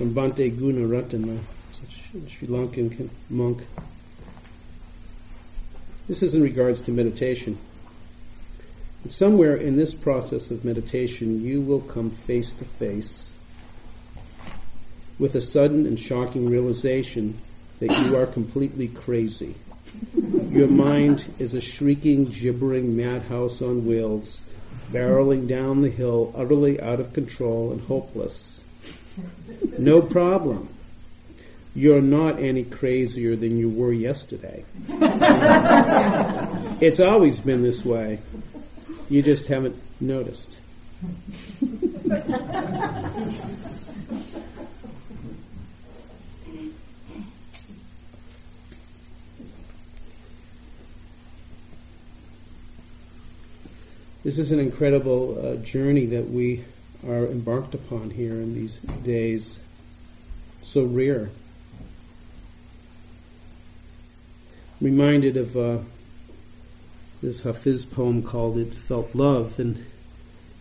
from Bhante Gunaratana, Sri Lankan monk. This is in regards to meditation. And somewhere in this process of meditation, you will come face to face with a sudden and shocking realization that you are completely crazy. Your mind is a shrieking, gibbering madhouse on wheels, barreling down the hill, utterly out of control and hopeless. No problem. You're not any crazier than you were yesterday. it's always been this way. You just haven't noticed. This is an incredible uh, journey that we are embarked upon here in these days. So rare. Reminded of uh, this Hafiz poem called It Felt Love, and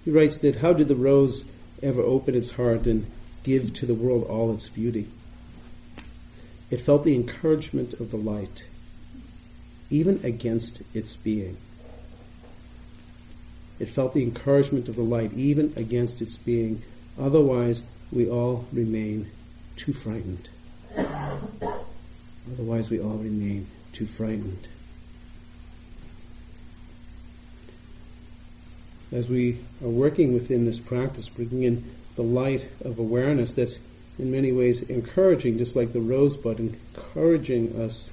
he writes that how did the rose ever open its heart and give to the world all its beauty? It felt the encouragement of the light, even against its being. It felt the encouragement of the light even against its being. Otherwise, we all remain too frightened. Otherwise, we all remain too frightened. As we are working within this practice, bringing in the light of awareness that's in many ways encouraging, just like the rosebud, encouraging us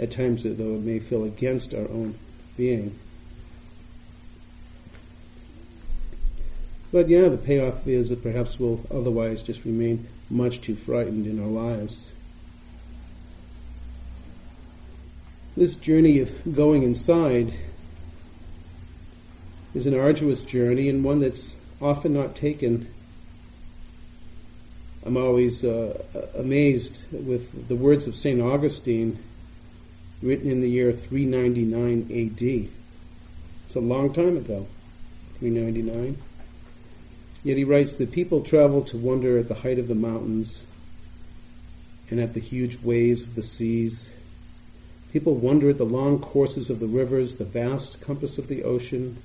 at times, though it may feel against our own being. But yeah, the payoff is that perhaps we'll otherwise just remain much too frightened in our lives. This journey of going inside is an arduous journey and one that's often not taken. I'm always uh, amazed with the words of St. Augustine written in the year 399 AD. It's a long time ago, 399. Yet he writes that people travel to wonder at the height of the mountains and at the huge waves of the seas. People wonder at the long courses of the rivers, the vast compass of the ocean,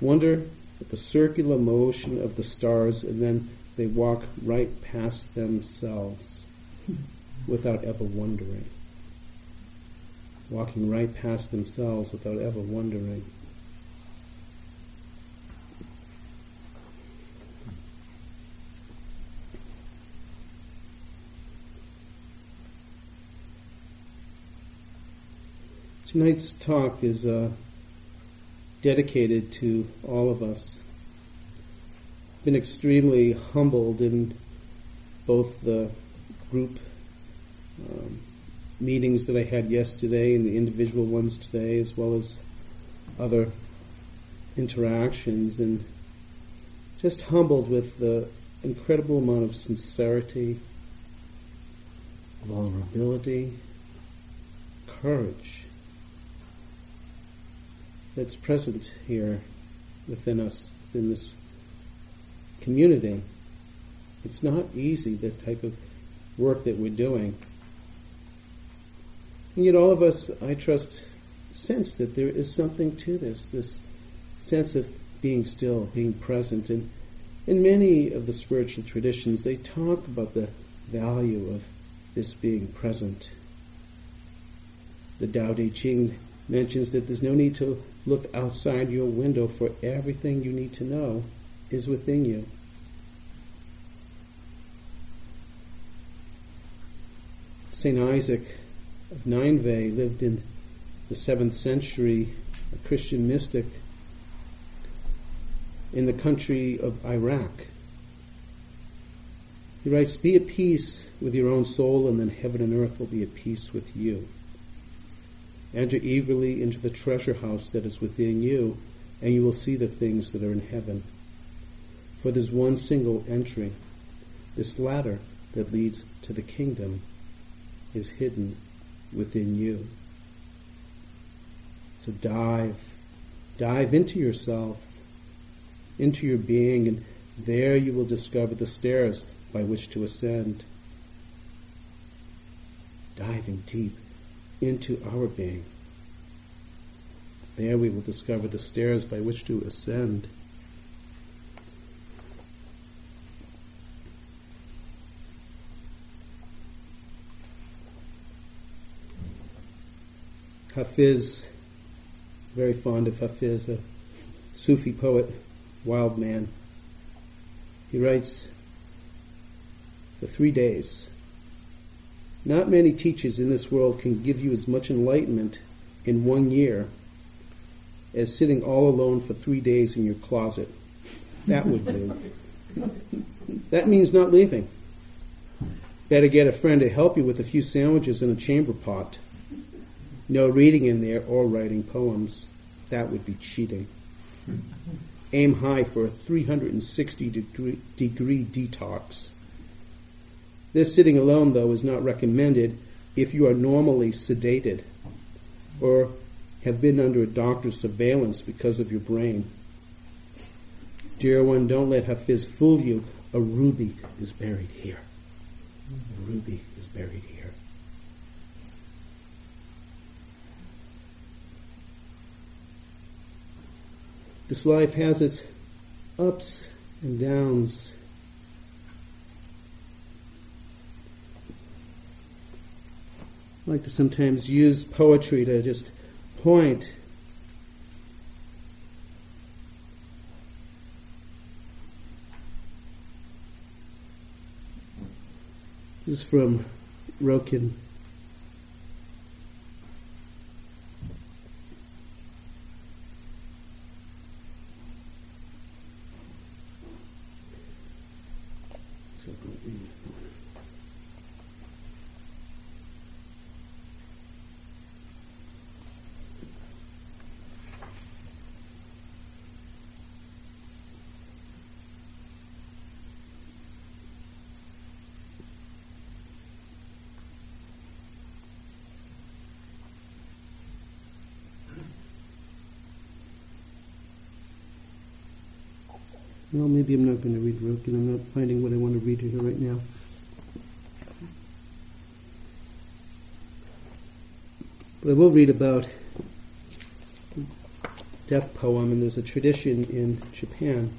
wonder at the circular motion of the stars, and then they walk right past themselves without ever wondering. Walking right past themselves without ever wondering. Tonight's talk is uh, dedicated to all of us. I've been extremely humbled in both the group um, meetings that I had yesterday and the individual ones today, as well as other interactions, and just humbled with the incredible amount of sincerity, vulnerability, courage that's present here within us, in this community. It's not easy, the type of work that we're doing. And yet all of us, I trust, sense that there is something to this, this sense of being still, being present. And in many of the spiritual traditions, they talk about the value of this being present. The Tao Te Ching mentions that there's no need to look outside your window, for everything you need to know is within you. St. Isaac of Nineveh lived in the 7th century, a Christian mystic in the country of Iraq. He writes, Be at peace with your own soul, and then heaven and earth will be at peace with you. Enter eagerly into the treasure house that is within you, and you will see the things that are in heaven. For there's one single entry. This ladder that leads to the kingdom is hidden within you. So dive, dive into yourself, into your being, and there you will discover the stairs by which to ascend. Diving deep into our being. There we will discover the stairs by which to ascend. Hafiz, very fond of Hafiz, a Sufi poet, wild man. He writes, for three days, not many teachers in this world can give you as much enlightenment in one year as sitting all alone for three days in your closet. That would do. that means not leaving. Better get a friend to help you with a few sandwiches and a chamber pot. No reading in there or writing poems. That would be cheating. Aim high for a 360 degree, degree detox. This sitting alone, though, is not recommended if you are normally sedated or have been under a doctor's surveillance because of your brain. Dear one, don't let Hafiz fool you. A ruby is buried here. A ruby is buried here. This life has its ups and downs. I like to sometimes use poetry to just point This is from Ryokan. Well, maybe I'm not going to read Ryokan. I'm not finding what I want to read here right now. But I will read about death poem, and there's a tradition in Japan,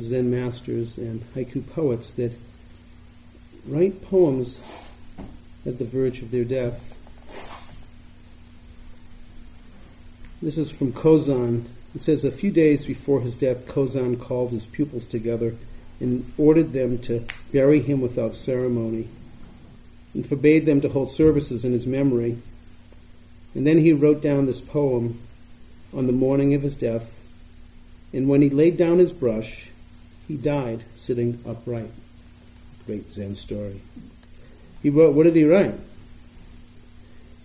Zen masters and haiku poets that write poems at the verge of their death. This is from Kozan, it says a few days before his death, Kozan called his pupils together and ordered them to bury him without ceremony and forbade them to hold services in his memory. And then he wrote down this poem on the morning of his death. And when he laid down his brush, he died sitting upright. Great Zen story. He wrote, what did he write?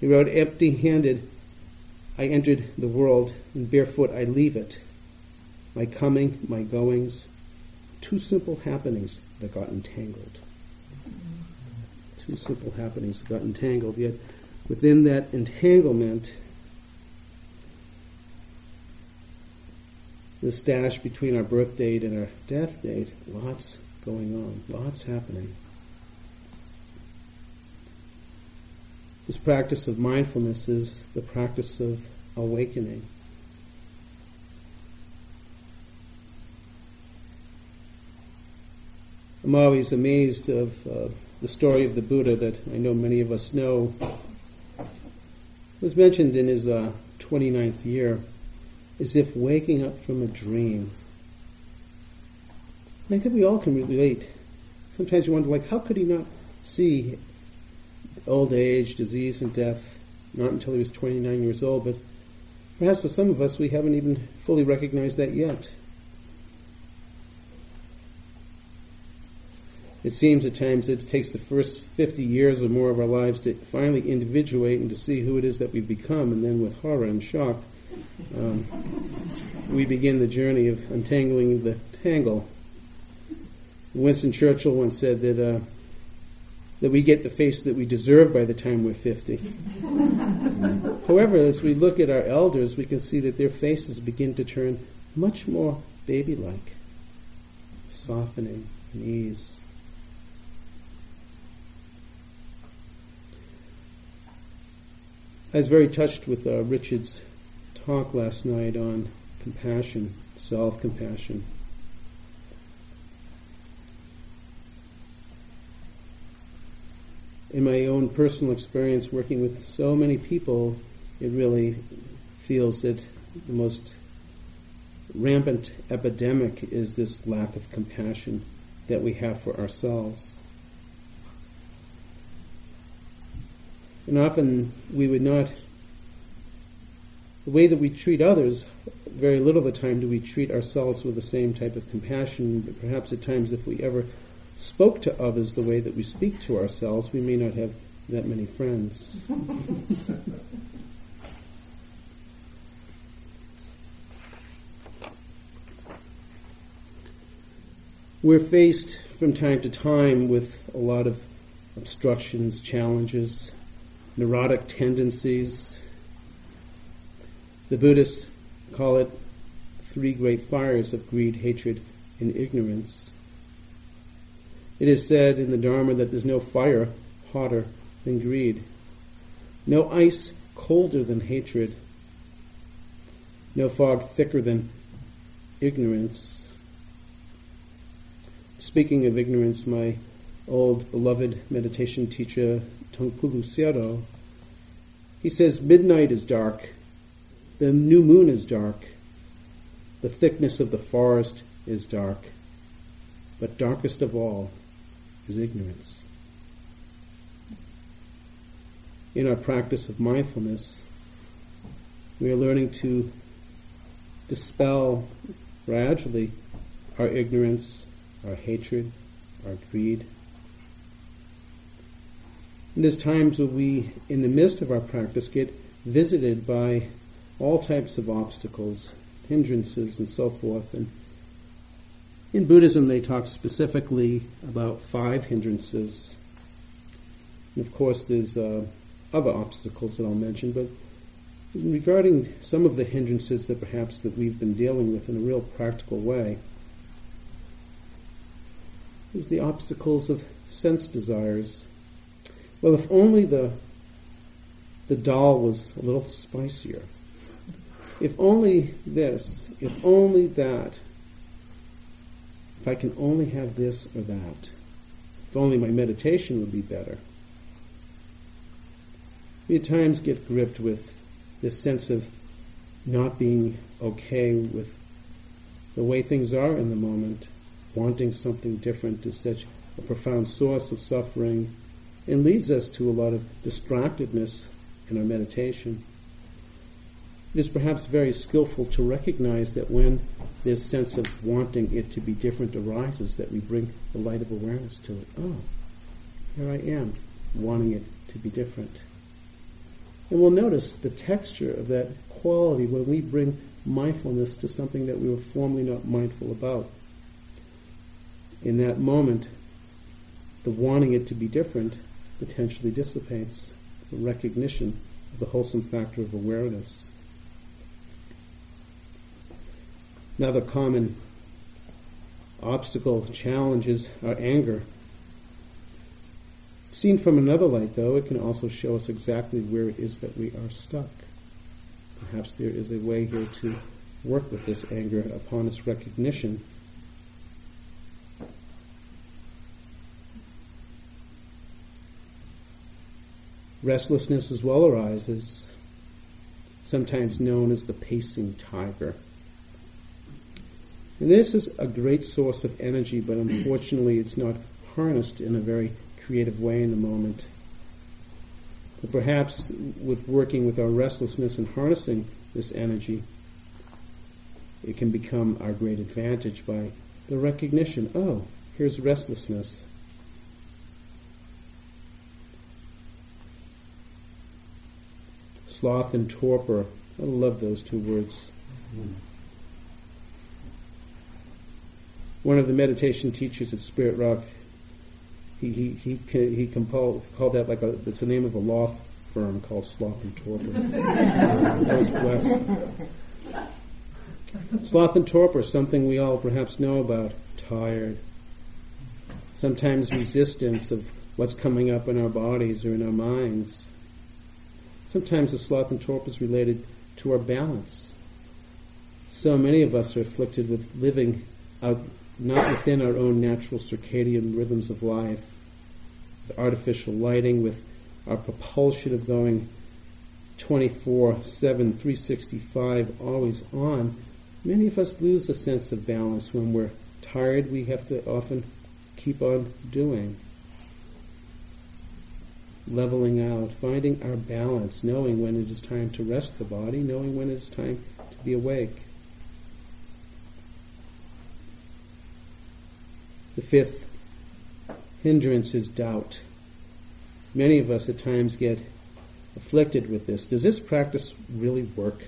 He wrote, empty handed I entered the world, and barefoot I leave it. My coming, my goings, two simple happenings that got entangled. Two simple happenings that got entangled, yet within that entanglement, this dash between our birth date and our death date, lots going on, lots happening. This practice of mindfulness is the practice of awakening. I'm always amazed of uh, the story of the Buddha that I know many of us know. It was mentioned in his uh, 29th year as if waking up from a dream. And I think we all can relate. Sometimes you wonder, like, how could he not see old age, disease, and death, not until he was 29 years old, but perhaps to some of us we haven't even fully recognized that yet. It seems at times it takes the first 50 years or more of our lives to finally individuate and to see who it is that we've become, and then with horror and shock, um, we begin the journey of untangling the tangle. Winston Churchill once said that uh, that we get the face that we deserve by the time we're 50. However, as we look at our elders, we can see that their faces begin to turn much more baby like, softening, and ease. I was very touched with uh, Richard's talk last night on compassion, self compassion. In my own personal experience working with so many people, it really feels that the most rampant epidemic is this lack of compassion that we have for ourselves. And often we would not, the way that we treat others, very little of the time do we treat ourselves with the same type of compassion. But perhaps at times, if we ever spoke to others the way that we speak to ourselves, we may not have that many friends. We're faced from time to time with a lot of obstructions, challenges, neurotic tendencies. The Buddhists call it three great fires of greed, hatred, and ignorance. It is said in the Dharma that there's no fire hotter than greed, no ice colder than hatred, no fog thicker than ignorance. Speaking of ignorance, my old beloved meditation teacher, Taungpulu Sayadaw, he says, Midnight is dark, the new moon is dark, the thickness of the forest is dark, but darkest of all is ignorance. In our practice of mindfulness, we are learning to dispel gradually our ignorance our hatred, our greed. And there's times when we, in the midst of our practice, get visited by all types of obstacles, hindrances, and so forth. And in Buddhism, they talk specifically about five hindrances. And of course, there's uh, other obstacles that I'll mention, but regarding some of the hindrances that perhaps that we've been dealing with in a real practical way, is the obstacles of sense desires. Well, if only the the dal was a little spicier. If only this, if only that. If I can only have this or that. If only my meditation would be better. We at times get gripped with this sense of not being okay with the way things are in the moment wanting something different is such a profound source of suffering and leads us to a lot of distractedness in our meditation. It is perhaps very skillful to recognize that when this sense of wanting it to be different arises, that we bring the light of awareness to it. Oh, here I am, wanting it to be different. And we'll notice the texture of that quality when we bring mindfulness to something that we were formerly not mindful about in that moment, the wanting it to be different potentially dissipates the recognition of the wholesome factor of awareness. Another common obstacle, challenges are anger. Seen from another light, though, it can also show us exactly where it is that we are stuck. Perhaps there is a way here to work with this anger upon its recognition Restlessness as well arises, sometimes known as the pacing tiger. And this is a great source of energy, but unfortunately it's not harnessed in a very creative way in the moment. But perhaps with working with our restlessness and harnessing this energy, it can become our great advantage by the recognition, oh, here's restlessness. sloth and torpor. I love those two words. Mm-hmm. One of the meditation teachers at Spirit Rock, he he he he called that like a it's the name of a law firm called Sloth and Torpor. I was blessed. Sloth and torpor, something we all perhaps know about. Tired, sometimes resistance of what's coming up in our bodies or in our minds. Sometimes the sloth and torpor is related to our balance. So many of us are afflicted with living out not within our own natural circadian rhythms of life, with artificial lighting, with our propulsion of going 24 7, 365, always on. Many of us lose a sense of balance when we're tired. We have to often keep on doing. Leveling out, finding our balance, knowing when it is time to rest the body, knowing when it is time to be awake. The fifth hindrance is doubt. Many of us at times get afflicted with this. Does this practice really work?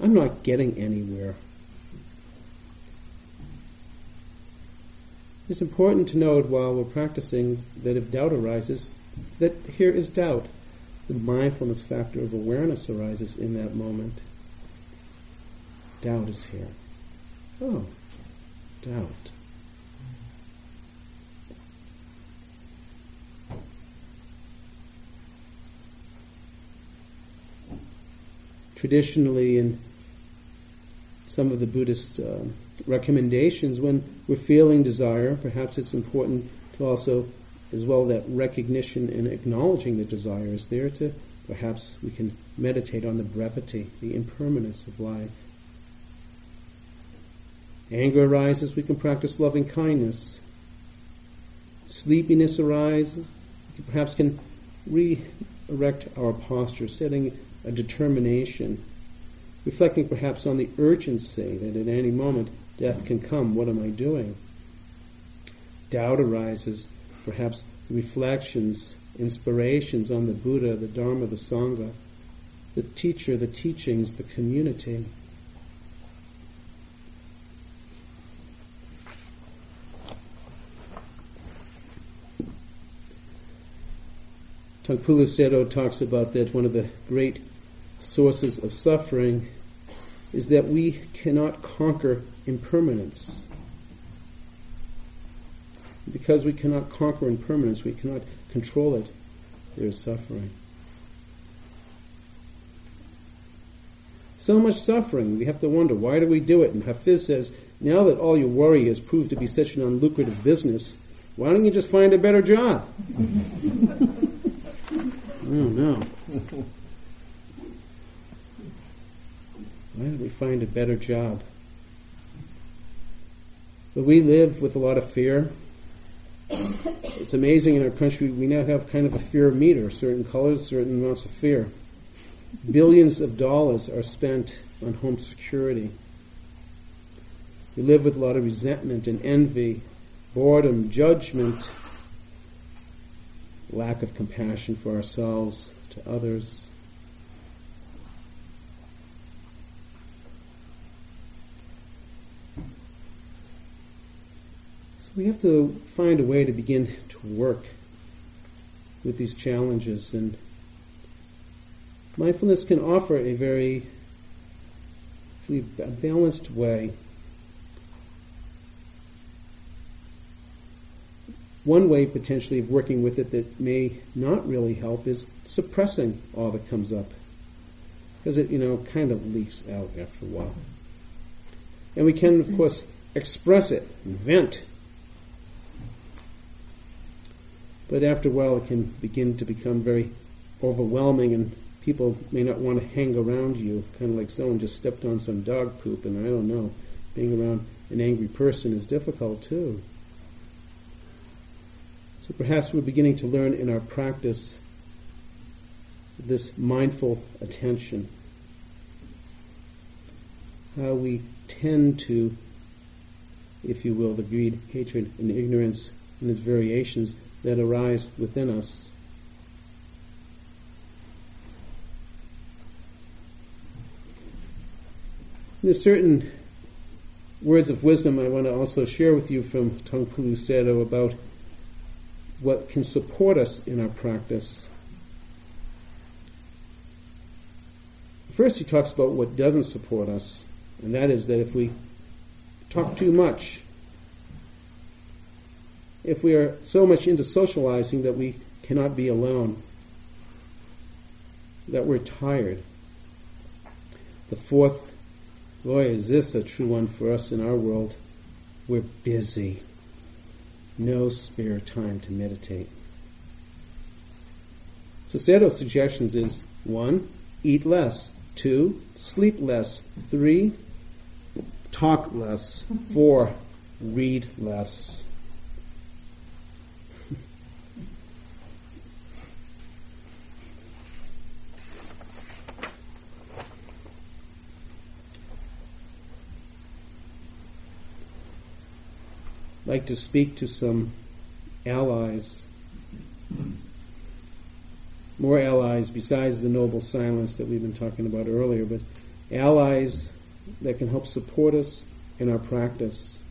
I'm not getting anywhere. It's important to note while we're practicing that if doubt arises, that here is doubt. The mindfulness factor of awareness arises in that moment. Doubt is here. Oh, doubt. Traditionally, in some of the Buddhist uh, recommendations, when we're feeling desire, perhaps it's important to also, as well, that recognition and acknowledging the desire is there to perhaps we can meditate on the brevity, the impermanence of life. Anger arises, we can practice loving kindness. Sleepiness arises, we perhaps can re-erect our posture, setting a determination, reflecting perhaps on the urgency that at any moment death can come. What am I doing? Doubt arises, perhaps reflections, inspirations on the Buddha, the Dharma, the Sangha, the teacher, the teachings, the community. Taungpulu Sayadaw talks about that one of the great sources of suffering is that we cannot conquer impermanence. Because we cannot conquer impermanence, we cannot control it, there is suffering. So much suffering, we have to wonder, why do we do it? And Hafiz says, now that all your worry has proved to be such an unlucrative business, why don't you just find a better job? Oh no. Why don't we find a better job? But we live with a lot of fear. It's amazing in our country we now have kind of a fear meter, certain colors, certain amounts of fear. Billions of dollars are spent on home security. We live with a lot of resentment and envy, boredom, judgment, lack of compassion for ourselves, to others. So we have to find a way to begin to work with these challenges and mindfulness can offer a very balanced way One way potentially of working with it that may not really help is suppressing all that comes up. Because it, you know, kind of leaks out after a while. And we can, of course, express it, vent. But after a while, it can begin to become very overwhelming, and people may not want to hang around you, kind of like someone just stepped on some dog poop, and I don't know, being around an angry person is difficult too. So perhaps we're beginning to learn in our practice this mindful attention. How we tend to, if you will, the greed, hatred, and ignorance and its variations that arise within us. There's certain words of wisdom I want to also share with you from Taungpulu Sayadaw about what can support us in our practice. First, he talks about what doesn't support us, and that is that if we talk too much, if we are so much into socializing that we cannot be alone, that we're tired. The fourth, boy, is this a true one for us in our world? We're busy. No spare time to meditate. So Sato's suggestions is one, eat less. Two, sleep less. Three, talk less. Four, read less. Like to speak to some allies, more allies besides the noble silence that we've been talking about earlier, but allies that can help support us in our practice.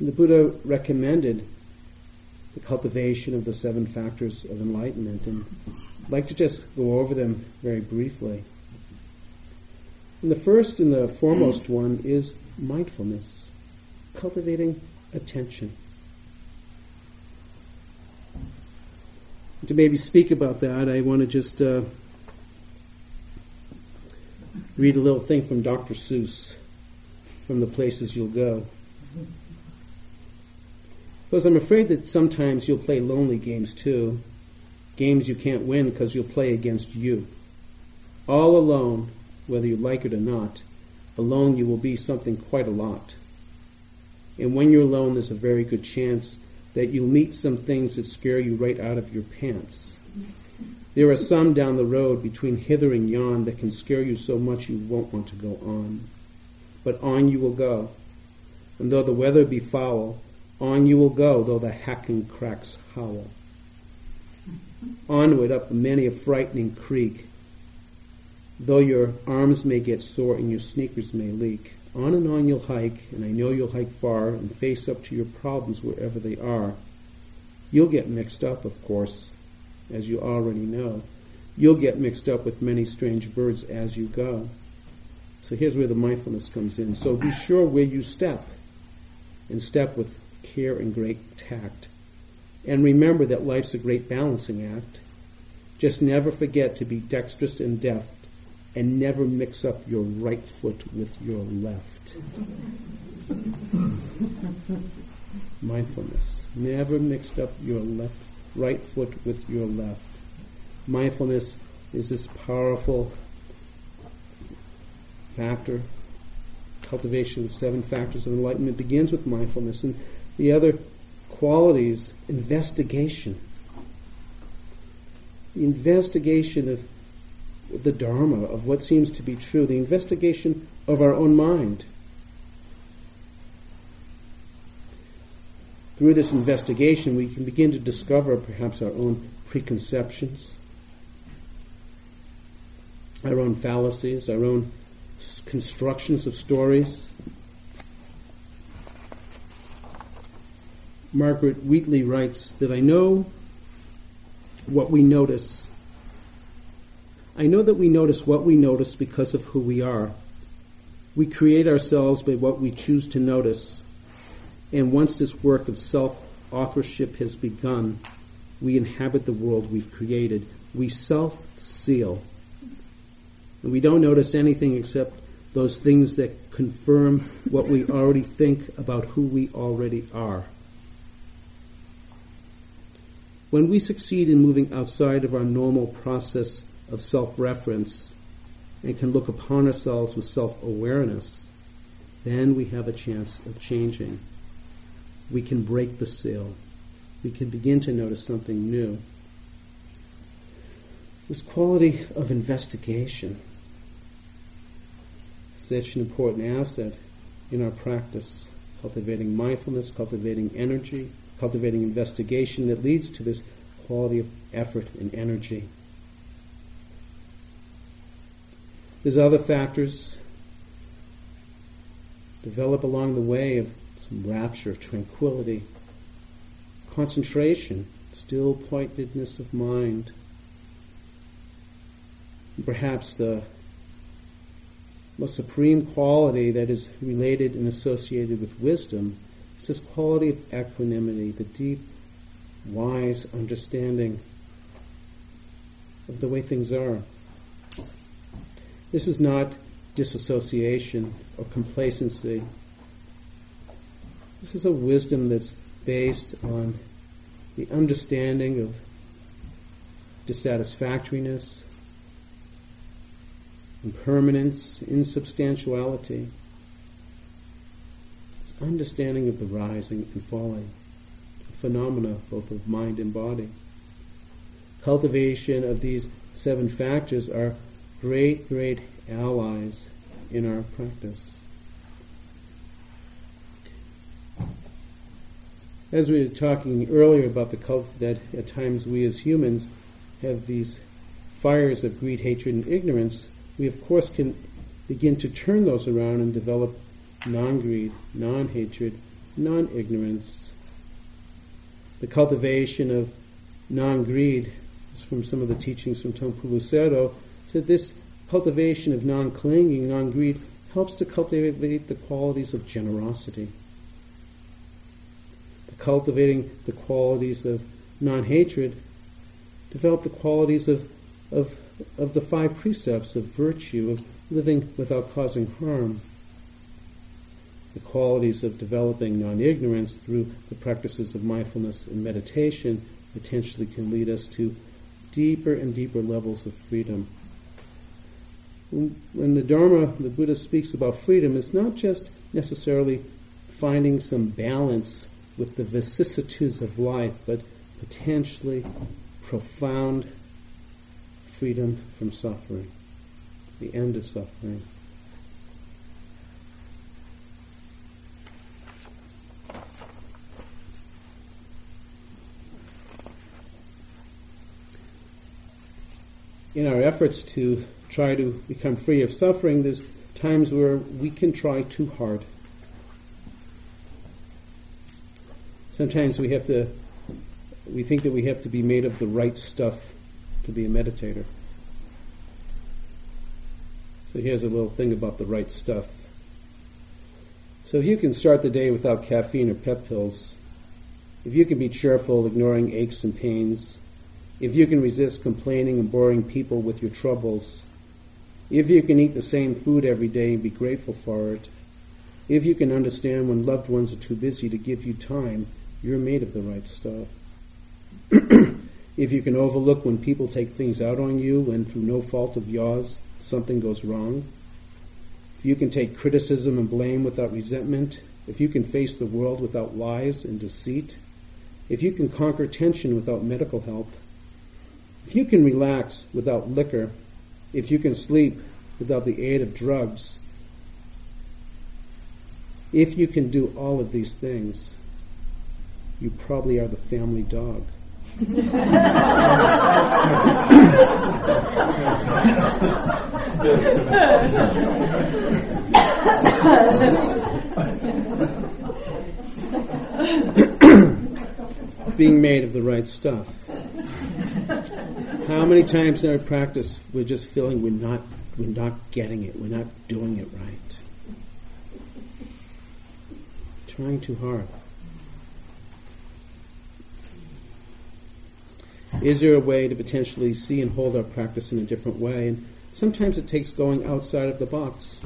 The Buddha recommended the cultivation of the seven factors of enlightenment, and I'd like to just go over them very briefly. And the first and the foremost one is mindfulness, cultivating attention. to maybe speak about that, I want to just uh, read a little thing from Dr. Seuss from the places you'll go. Because I'm afraid that sometimes you'll play lonely games too, games you can't win because you'll play against you. All alone, whether you like it or not, alone you will be something quite a lot. And when you're alone, there's a very good chance that you'll meet some things that scare you right out of your pants. There are some down the road between hither and yon that can scare you so much you won't want to go on. But on you will go. And though the weather be foul, on you will go, though the Hakken-Kraks howl. Onward up many a frightening creek, Though your arms may get sore and your sneakers may leak, on and on you'll hike, and I know you'll hike far and face up to your problems wherever they are. You'll get mixed up, of course, as you already know. You'll get mixed up with many strange birds as you go. So here's where the mindfulness comes in. So be sure where you step, and step with care and great tact. And remember that life's a great balancing act. Just never forget to be dexterous and deft and never mix up your right foot with your left. Mindfulness. Never mixed up your left right foot with your left. Mindfulness is this powerful factor. Cultivation of the seven factors of enlightenment begins with mindfulness. And the other qualities, investigation. The investigation of the Dharma, of what seems to be true, the investigation of our own mind. Through this investigation, we can begin to discover perhaps our own preconceptions, our own fallacies, our own constructions of stories. Margaret Wheatley writes that I know what we notice I know that we notice what we notice because of who we are. We create ourselves by what we choose to notice. And once this work of self-authorship has begun, we inhabit the world we've created. We self-seal. And we don't notice anything except those things that confirm what we already think about who we already are. When we succeed in moving outside of our normal process of self-reference and can look upon ourselves with self-awareness, then we have a chance of changing. We can break the seal. We can begin to notice something new. This quality of investigation is such an important asset in our practice, cultivating mindfulness, cultivating energy, cultivating investigation that leads to this quality of effort and energy. There's other factors develop along the way of some rapture, tranquility, concentration, still pointedness of mind. And perhaps the most supreme quality that is related and associated with wisdom is this quality of equanimity, the deep, wise understanding of the way things are. This is not disassociation or complacency. This is a wisdom that's based on the understanding of dissatisfactoriness, impermanence, insubstantiality. It's understanding of the rising and falling, phenomena both of mind and body. Cultivation of these seven factors are great, great allies in our practice. As we were talking earlier about the cult that at times we as humans have these fires of greed, hatred, and ignorance, we of course can begin to turn those around and develop non-greed, non-hatred, non-ignorance. The cultivation of non-greed is from some of the teachings from Taungpulu Sayadaw, said this cultivation of non-clinging, non-greed helps to cultivate the qualities of generosity. The cultivating the qualities of non-hatred develop the qualities of, of, of the five precepts of virtue, of living without causing harm. The qualities of developing non ignorance through the practices of mindfulness and meditation potentially can lead us to deeper and deeper levels of freedom. When the Dharma, the Buddha speaks about freedom, it's not just necessarily finding some balance with the vicissitudes of life, but potentially profound freedom from suffering, the end of suffering. In our efforts to try to become free of suffering, there's times where we can try too hard. Sometimes we have to we think that we have to be made of the right stuff to be a meditator. So here's a little thing about the right stuff. So if you can start the day without caffeine or pep pills, if you can be cheerful, ignoring aches and pains, if you can resist complaining and boring people with your troubles, if you can eat the same food every day and be grateful for it, if you can understand when loved ones are too busy to give you time, you're made of the right stuff. if you can overlook when people take things out on you and through no fault of yours something goes wrong, if you can take criticism and blame without resentment, if you can face the world without lies and deceit, if you can conquer tension without medical help, if you can relax without liquor, if you can sleep without the aid of drugs, if you can do all of these things, you probably are the family dog. Being made of the right stuff. How many times in our practice we're just feeling we're not we're not getting it, we're not doing it right. Trying too hard. Is there a way to potentially see and hold our practice in a different way? And sometimes it takes going outside of the box.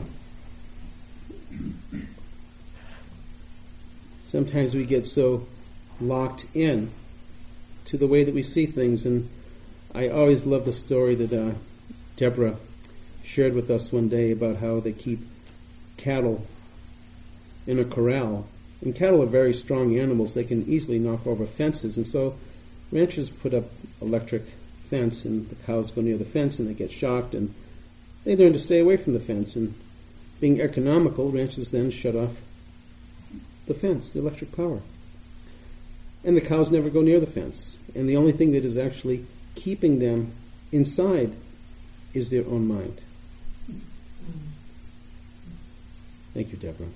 Sometimes we get so locked in to the way that we see things. And I always love the story that uh, Deborah shared with us one day about how they keep cattle in a corral. And cattle are very strong animals. They can easily knock over fences. And so ranchers put up electric fence and the cows go near the fence and they get shocked and they learn to stay away from the fence and being economical, ranchers then shut off the fence, the electric power. And the cows never go near the fence. And the only thing that is actually keeping them inside is their own mind. Thank you, Deborah.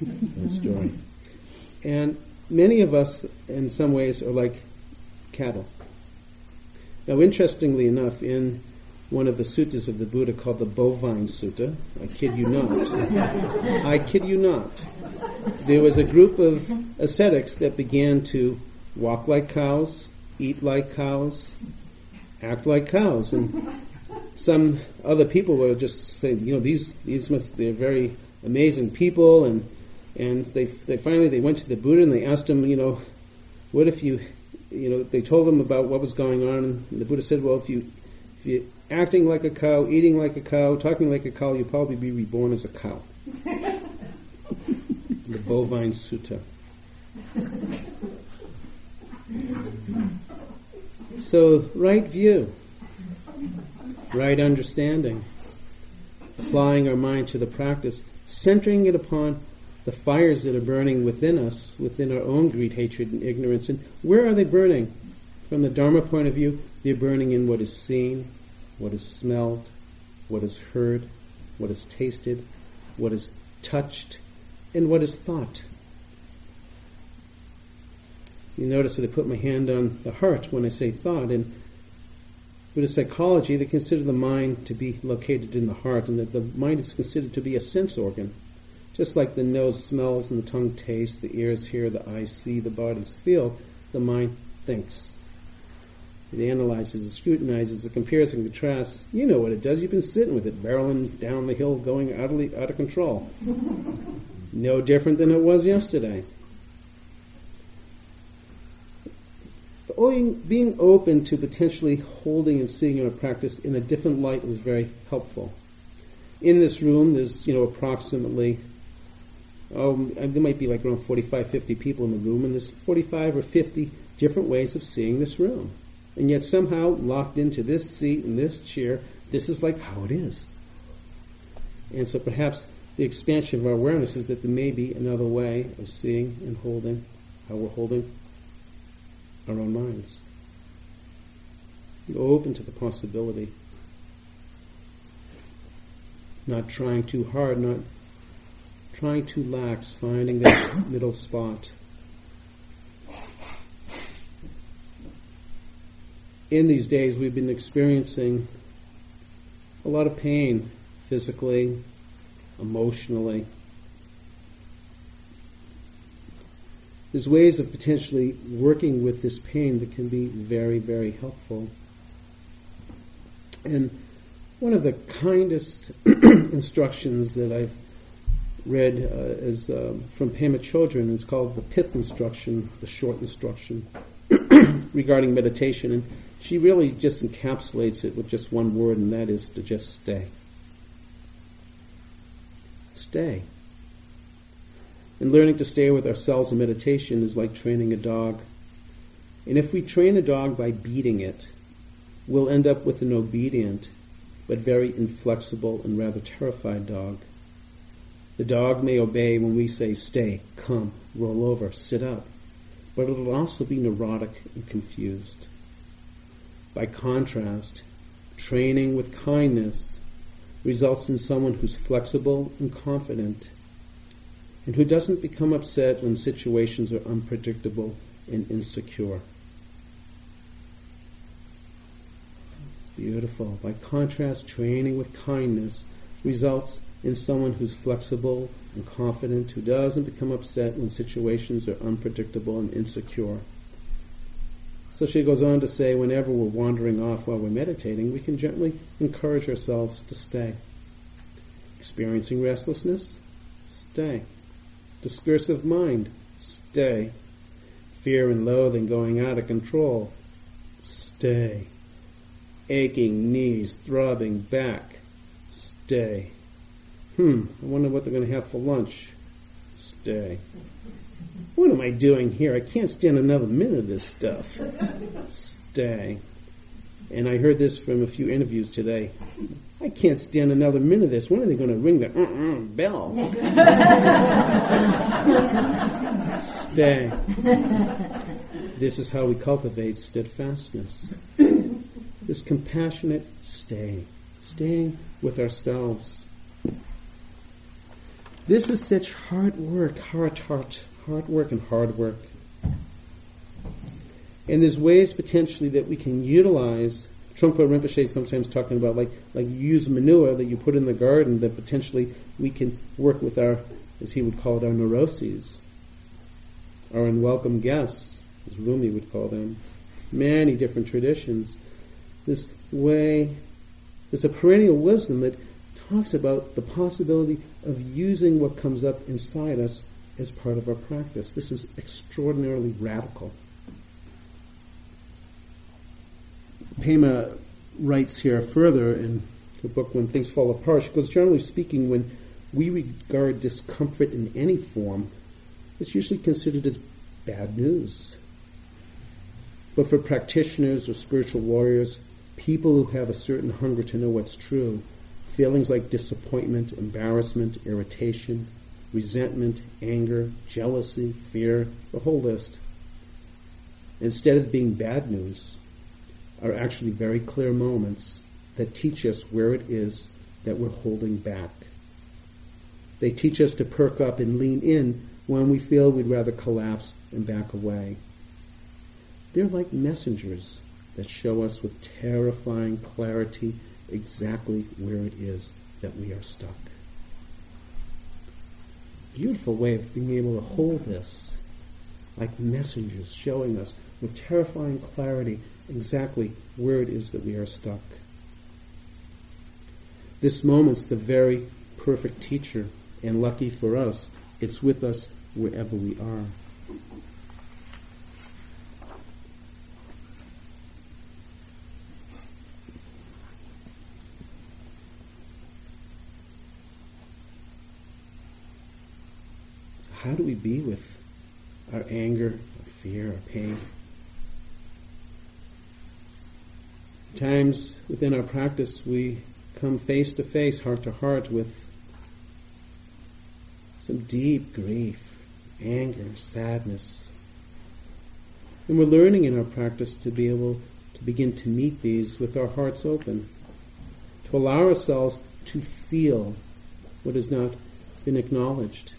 That story. And many of us, in some ways, are like cattle. Now, interestingly enough, in one of the suttas of the Buddha called the Bovine Sutta. I kid you not. I kid you not. There was a group of ascetics that began to walk like cows, eat like cows, act like cows, and some other people were just saying, you know, these these must they're very amazing people, and and they they finally they went to the Buddha and they asked him, you know, what if you, you know, they told him about what was going on, and the Buddha said, well, if you if you acting like a cow, eating like a cow, talking like a cow, you'll probably be reborn as a cow. the Bovine Sutta. So, right view, right understanding, applying our mind to the practice, centering it upon the fires that are burning within us, within our own greed, hatred, and ignorance. And where are they burning? From the Dharma point of view, they're burning in what is seen, what is smelled, what is heard, what is tasted, what is touched, and what is thought. You notice that I put my hand on the heart when I say thought. In Buddhist psychology, they consider the mind to be located in the heart, and that the mind is considered to be a sense organ. Just like the nose smells and the tongue tastes, the ears hear, the eyes see, the bodies feel, the mind thinks. It analyzes, it scrutinizes, it compares and contrasts. You know what it does. You've been sitting with it, barreling down the hill, going utterly out of control. no different than it was yesterday. Being open to potentially holding and seeing our practice in a different light is very helpful. In this room, there's you know approximately oh, there might be like around 45, 50 people in the room, and there's 45 or 50 different ways of seeing this room and yet somehow locked into this seat and this chair, this is like how it is. And so perhaps the expansion of our awareness is that there may be another way of seeing and holding how we're holding our own minds. Be open to the possibility. Not trying too hard, not trying too lax, finding that middle spot. in these days we've been experiencing a lot of pain physically, emotionally. There's ways of potentially working with this pain that can be very, very helpful. And one of the kindest instructions that I've read uh, is uh, from Pema Chodron. It's called the Pith Instruction, the short instruction regarding meditation. And she really just encapsulates it with just one word, and that is to just stay. Stay. And learning to stay with ourselves in meditation is like training a dog. And if we train a dog by beating it, we'll end up with an obedient, but very inflexible and rather terrified dog. The dog may obey when we say, stay, come, roll over, sit up, but it'll also be neurotic and confused. By contrast, training with kindness results in someone who's flexible and confident and who doesn't become upset when situations are unpredictable and insecure. It's beautiful. By contrast, training with kindness results in someone who's flexible and confident, who doesn't become upset when situations are unpredictable and insecure. So she goes on to say, whenever we're wandering off while we're meditating, we can gently encourage ourselves to stay. Experiencing restlessness? Stay. Discursive mind? Stay. Fear and loathing going out of control? Stay. Aching knees, throbbing back? Stay. Hmm, I wonder what they're going to have for lunch. Stay. What am I doing here? I can't stand another minute of this stuff. Stay. And I heard this from a few interviews today. I can't stand another minute of this. When are they going to ring the uh-uh bell? Stay. This is how we cultivate steadfastness. This compassionate stay. Staying with ourselves. This is such hard work, hard, hard, hard work and hard work. And there's ways potentially that we can utilize Trungpa Rinpoche is sometimes talking about like like you use manure that you put in the garden that potentially we can work with our, as he would call it, our neuroses, our unwelcome guests, as Rumi would call them. Many different traditions. This way, there's a perennial wisdom that talks about the possibility of using what comes up inside us as part of our practice. This is extraordinarily radical. Pema writes here further in the book When Things Fall Apart, she goes, generally speaking, when we regard discomfort in any form, it's usually considered as bad news. But for practitioners or spiritual warriors, people who have a certain hunger to know what's true, feelings like disappointment, embarrassment, irritation, resentment, anger, jealousy, fear, the whole list, instead of being bad news, are actually very clear moments that teach us where it is that we're holding back. They teach us to perk up and lean in when we feel we'd rather collapse and back away. They're like messengers that show us with terrifying clarity exactly where it is that we are stuck. Beautiful way of being able to hold this like messengers showing us with terrifying clarity exactly where it is that we are stuck. This moment's the very perfect teacher, and lucky for us, it's with us wherever we are. How do we be with our anger, our fear, our pain? Times within our practice, we come face to face, heart to heart with some deep grief, anger, sadness. And we're learning in our practice to be able to begin to meet these with our hearts open, to allow ourselves to feel what has not been acknowledged.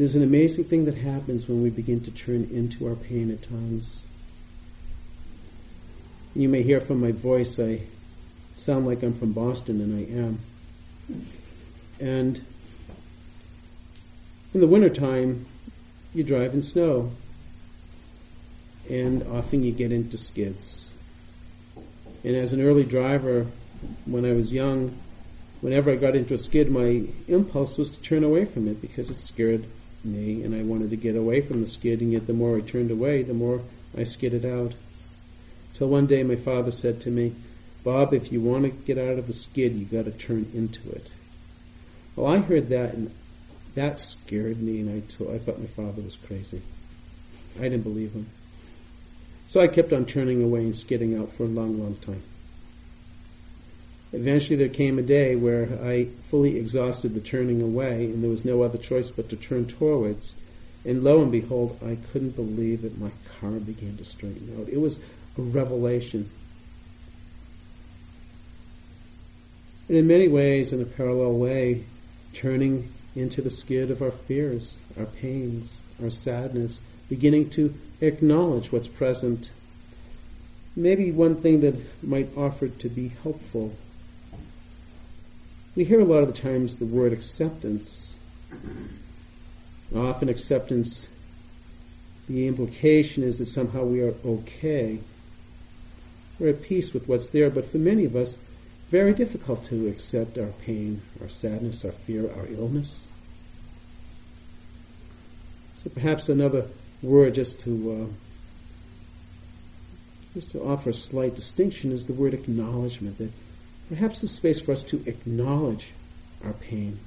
There's an amazing thing that happens when we begin to turn into our pain at times. You may hear from my voice, I sound like I'm from Boston, and I am. And in the wintertime, you drive in snow, and often you get into skids. And as an early driver, when I was young, whenever I got into a skid, my impulse was to turn away from it because it scared me, and I wanted to get away from the skid, and yet the more I turned away, the more I skidded out. Till one day my father said to me, Bob, if you want to get out of the skid, you got to turn into it. Well, I heard that, and that scared me, and I, thought my father was crazy. I didn't believe him. So I kept on turning away and skidding out for a long, long time. Eventually, there came a day where I fully exhausted the turning away, and there was no other choice but to turn towards. And lo and behold, I couldn't believe that my car began to straighten out. It was a revelation. And in many ways, in a parallel way, turning into the skid of our fears, our pains, our sadness, beginning to acknowledge what's present. Maybe one thing that might offer to be helpful we hear a lot of the times the word acceptance. Often acceptance, the implication is that somehow we are okay. We're at peace with what's there, but for many of us, very difficult to accept our pain, our sadness, our fear, our illness. So perhaps another word just to uh, just to offer a slight distinction is the word acknowledgement that Perhaps a space for us to acknowledge our pain.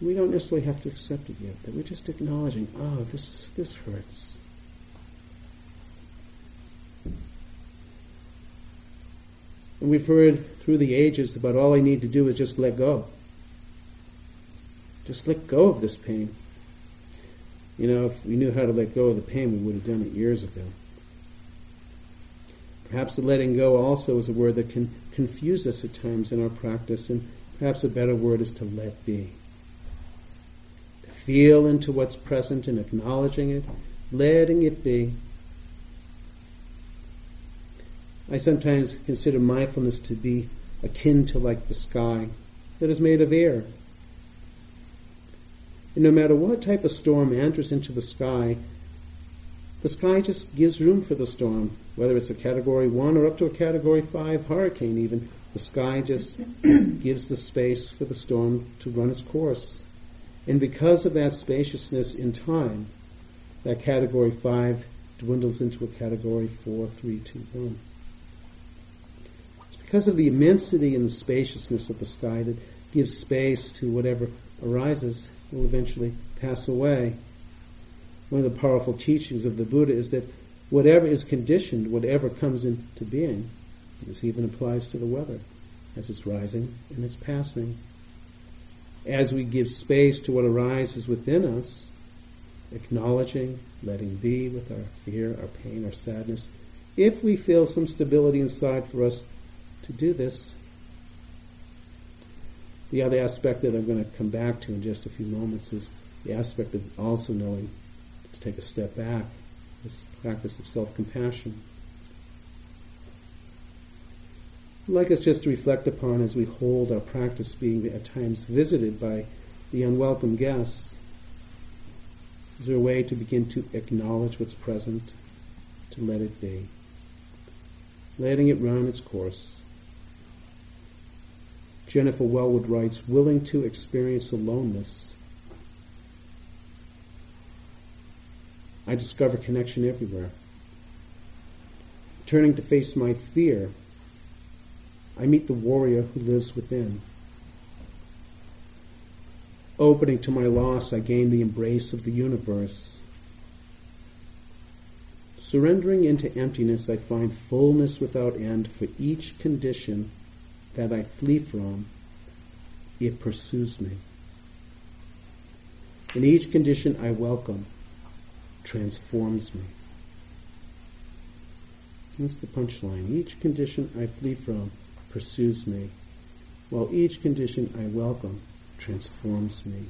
We don't necessarily have to accept it yet, but we're just acknowledging, oh, this, this hurts. And we've heard through the ages about all I need to do is just let go. Just let go of this pain. You know, if we knew how to let go of the pain, we would have done it years ago. Perhaps the letting go also is a word that can confuse us at times in our practice, and perhaps a better word is to let be. To feel into what's present and acknowledging it, letting it be. I sometimes consider mindfulness to be akin to like the sky that is made of air. And no matter what type of storm enters into the sky, the sky just gives room for the storm, whether it's a category one or up to a category five hurricane even. The sky just gives the space for the storm to run its course. And because of that spaciousness in time, that category five dwindles into a category four, three, two, one. It's because of the immensity and the spaciousness of the sky that gives space to whatever arises will eventually pass away. One of the powerful teachings of the Buddha is that whatever is conditioned, whatever comes into being, this even applies to the weather as it's rising and it's passing. As we give space to what arises within us, acknowledging, letting be with our fear, our pain, our sadness, if we feel some stability inside for us to do this, the other aspect that I'm going to come back to in just a few moments is the aspect of also knowing to take a step back, this practice of self-compassion. I'd like us just to reflect upon as we hold our practice being at times visited by the unwelcome guests. Is there a way to begin to acknowledge what's present, to let it be, letting it run its course? Jennifer Welwood writes, willing to experience aloneness. I discover connection everywhere. Turning to face my fear, I meet the warrior who lives within. Opening to my loss, I gain the embrace of the universe. Surrendering into emptiness, I find fullness without end for each condition that I flee from, it pursues me. In each condition I welcome, transforms me. That's the punchline. Each condition I flee from pursues me, while each condition I welcome transforms me.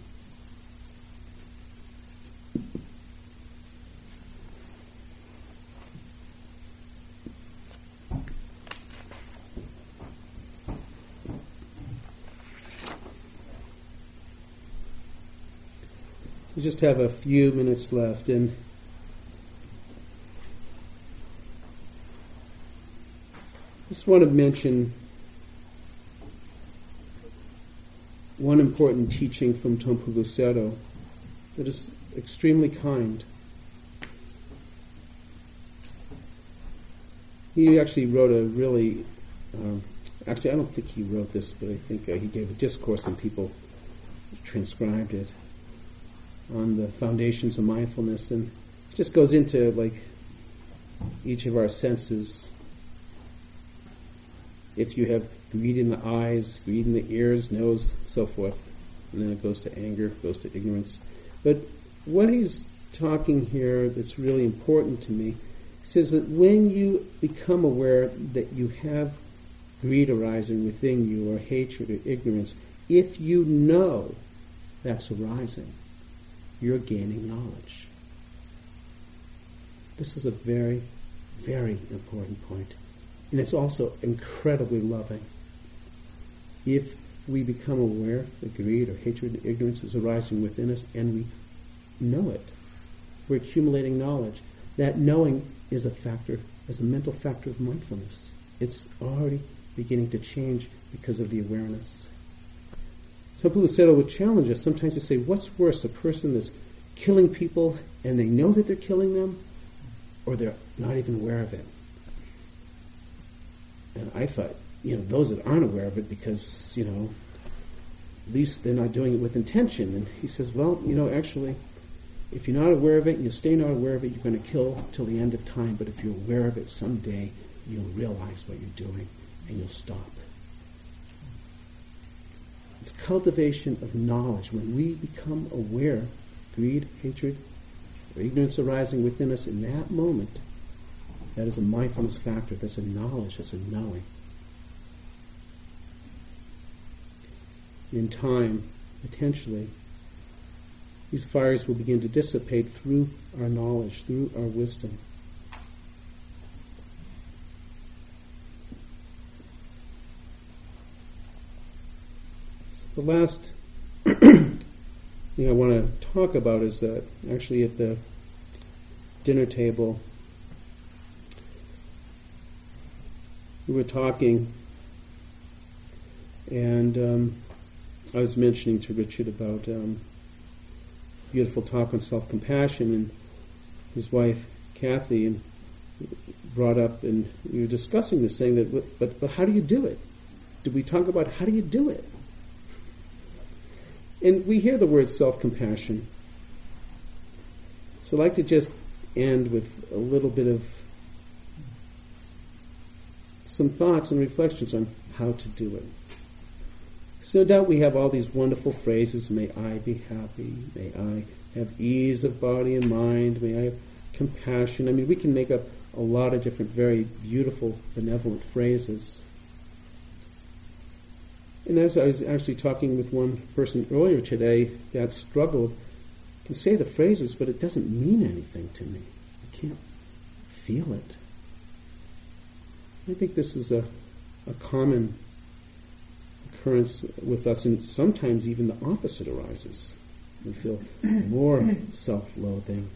We just have a few minutes left, and I just want to mention one important teaching from Taungpulu Sayadaw that is extremely kind. He actually wrote a really, um, actually, I don't think he wrote this, but I think uh, he gave a discourse and people transcribed it on the foundations of mindfulness, and it just goes into like each of our senses. If you have greed in the eyes, greed in the ears, nose, so forth, and then it goes to anger, goes to ignorance. But what he's talking here that's really important to me says that when you become aware that you have greed arising within you, or hatred or ignorance, if you know that's arising, you're gaining knowledge. This is a very, very important point. And it's also incredibly loving. If we become aware that greed or hatred or ignorance is arising within us and we know it, we're accumulating knowledge. That knowing is a factor, is a mental factor of mindfulness. It's already beginning to change because of the awareness. Taungpulu Sayadaw would challenge us sometimes to say, what's worse, a person that's killing people and they know that they're killing them, or they're not even aware of it? And I thought, you know, those that aren't aware of it because, you know, at least they're not doing it with intention. And he says, well, you know, actually, if you're not aware of it and you stay not aware of it, you're going to kill till the end of time. But if you're aware of it, someday you'll realize what you're doing and you'll stop. It's cultivation of knowledge. When we become aware, greed, hatred, or ignorance arising within us in that moment, that is a mindfulness factor. That's a knowledge. That's a knowing. In time, potentially, these fires will begin to dissipate through our knowledge, through our wisdom. The last thing I want to talk about is that actually at the dinner table, we were talking, and um, I was mentioning to Richard about um, beautiful talk on self compassion, and his wife Kathy and brought up, and we were discussing this, saying that, but but how do you do it? Did we talk about how do you do it? And we hear the word self compassion. So I'd like to just end with a little bit of some thoughts and reflections on how to do it. So no doubt we have all these wonderful phrases, may I be happy, may I have ease of body and mind, may I have compassion. I mean, we can make up a lot of different very beautiful, benevolent phrases. And as I was actually talking with one person earlier today, that struggle can say the phrases, but it doesn't mean anything to me. I can't feel it. I think this is a, a common occurrence with us, and sometimes even the opposite arises. We feel more self loathing.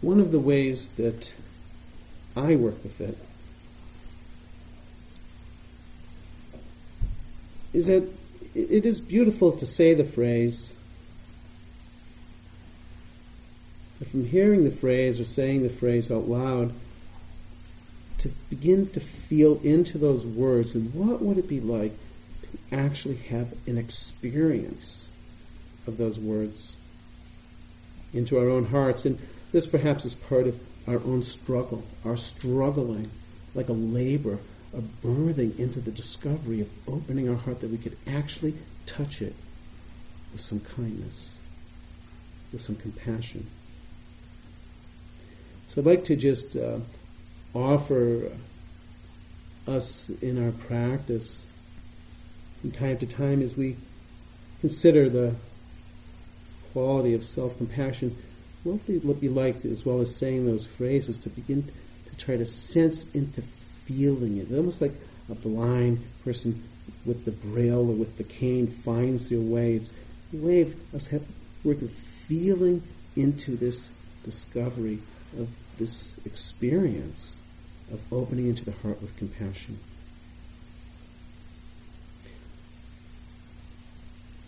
One of the ways that I work with it is that it is beautiful to say the phrase, but from hearing the phrase or saying the phrase out loud, to begin to feel into those words and what would it be like to actually have an experience of those words into our own hearts. And this perhaps is part of our own struggle, our struggling like a labor a birthing into the discovery of opening our heart that we could actually touch it with some kindness, with some compassion. So I'd like to just uh, offer us in our practice from time to time as we consider the quality of self-compassion, what would it be like, as well as saying those phrases, to begin to try to sense into feeling it. Almost like a blind person with the braille or with the cane finds their way. It's a way of us have, working, feeling into this discovery of this experience of opening into the heart with compassion.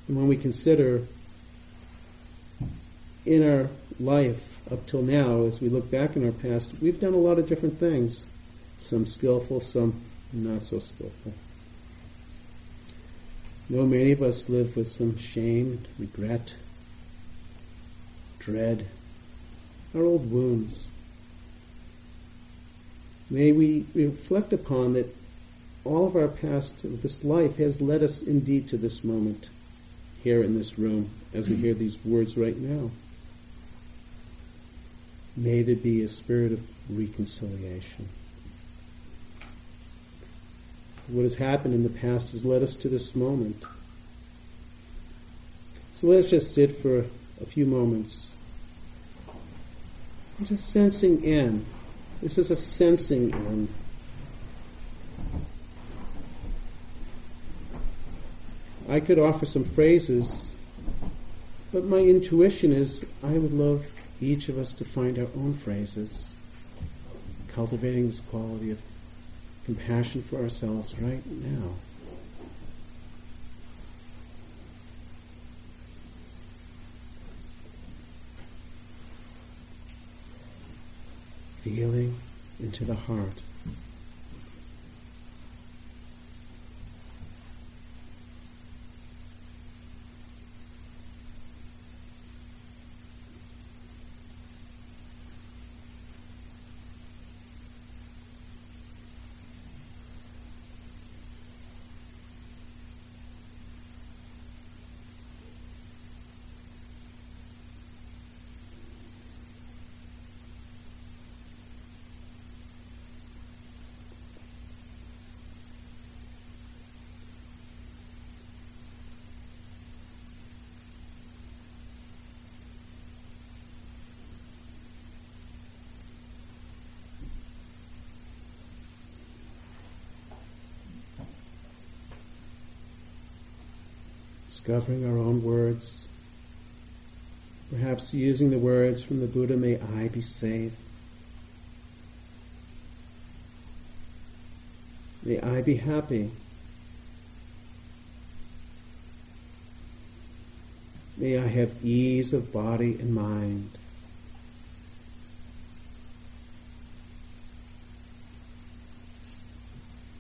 And when we consider in our life up till now, as we look back in our past, we've done a lot of different things some skillful, some not so skillful. Know many of us live with some shame, regret, dread, our old wounds. May we reflect upon that all of our past of this life has led us indeed to this moment here in this room as we hear these words right now. May there be a spirit of reconciliation what has happened in the past has led us to this moment. So let's just sit for a few moments. Just sensing in. This is a sensing in. I could offer some phrases, but my intuition is I would love each of us to find our own phrases, cultivating this quality of compassion for ourselves right now. Feeling into the heart. Discovering our own words, perhaps using the words from the Buddha, may I be safe. May I be happy. May I have ease of body and mind.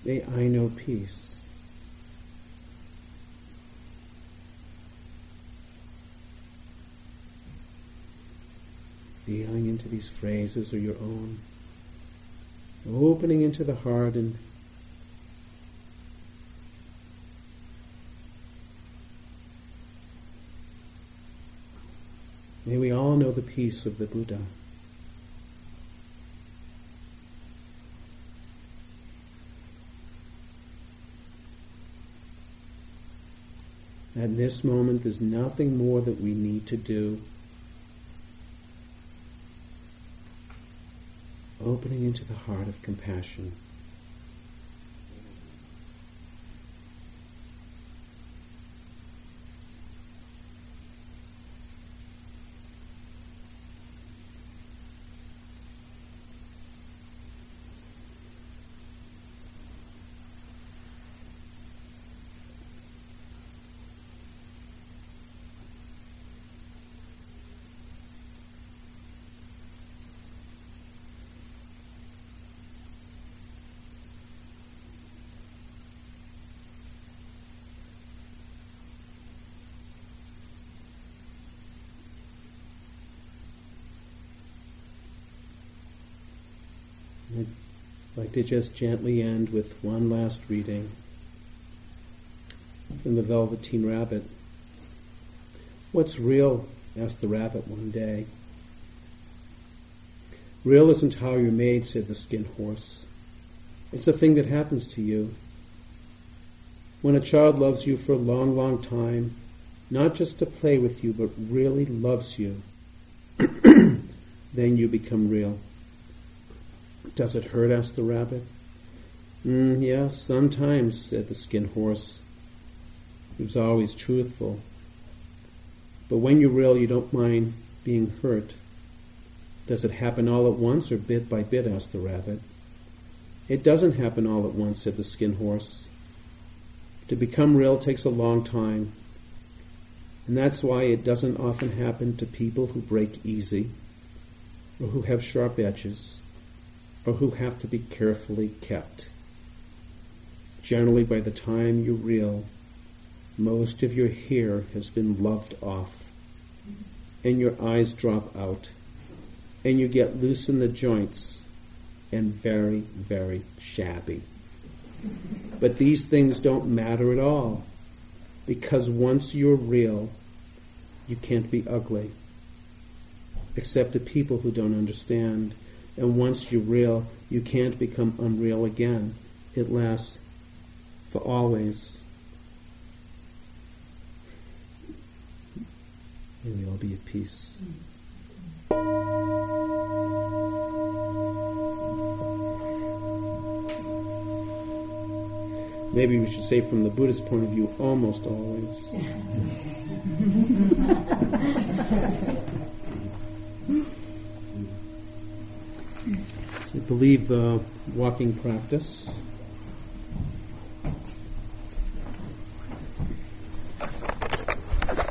May I know peace. Feeling into these phrases or your own, opening into the heart and May we all know the peace of the Buddha. At this moment, there's nothing more that we need to do. Opening into the heart of compassion. I'd to just gently end with one last reading from the Velveteen Rabbit. What's real? asked the rabbit one day. Real isn't how you're made, said the skin horse. It's a thing that happens to you. When a child loves you for a long, long time, not just to play with you, but really loves you, then you become real. Does it hurt? asked the rabbit. Mm, yes, sometimes, said the skin horse. He was always truthful. But when you're real, you don't mind being hurt. Does it happen all at once or bit by bit? asked the rabbit. It doesn't happen all at once, said the skin horse. To become real takes a long time. And that's why it doesn't often happen to people who break easy or who have sharp edges or who have to be carefully kept. Generally, by the time you reel, most of your hair has been loved off, and your eyes drop out, and you get loose in the joints and very, very shabby. But these things don't matter at all, because once you're real, you can't be ugly, except to people who don't understand. And once you're real, you can't become unreal again. It lasts for always. And we all be at peace. Maybe we should say from the Buddhist point of view, almost always. Believe the walking practice.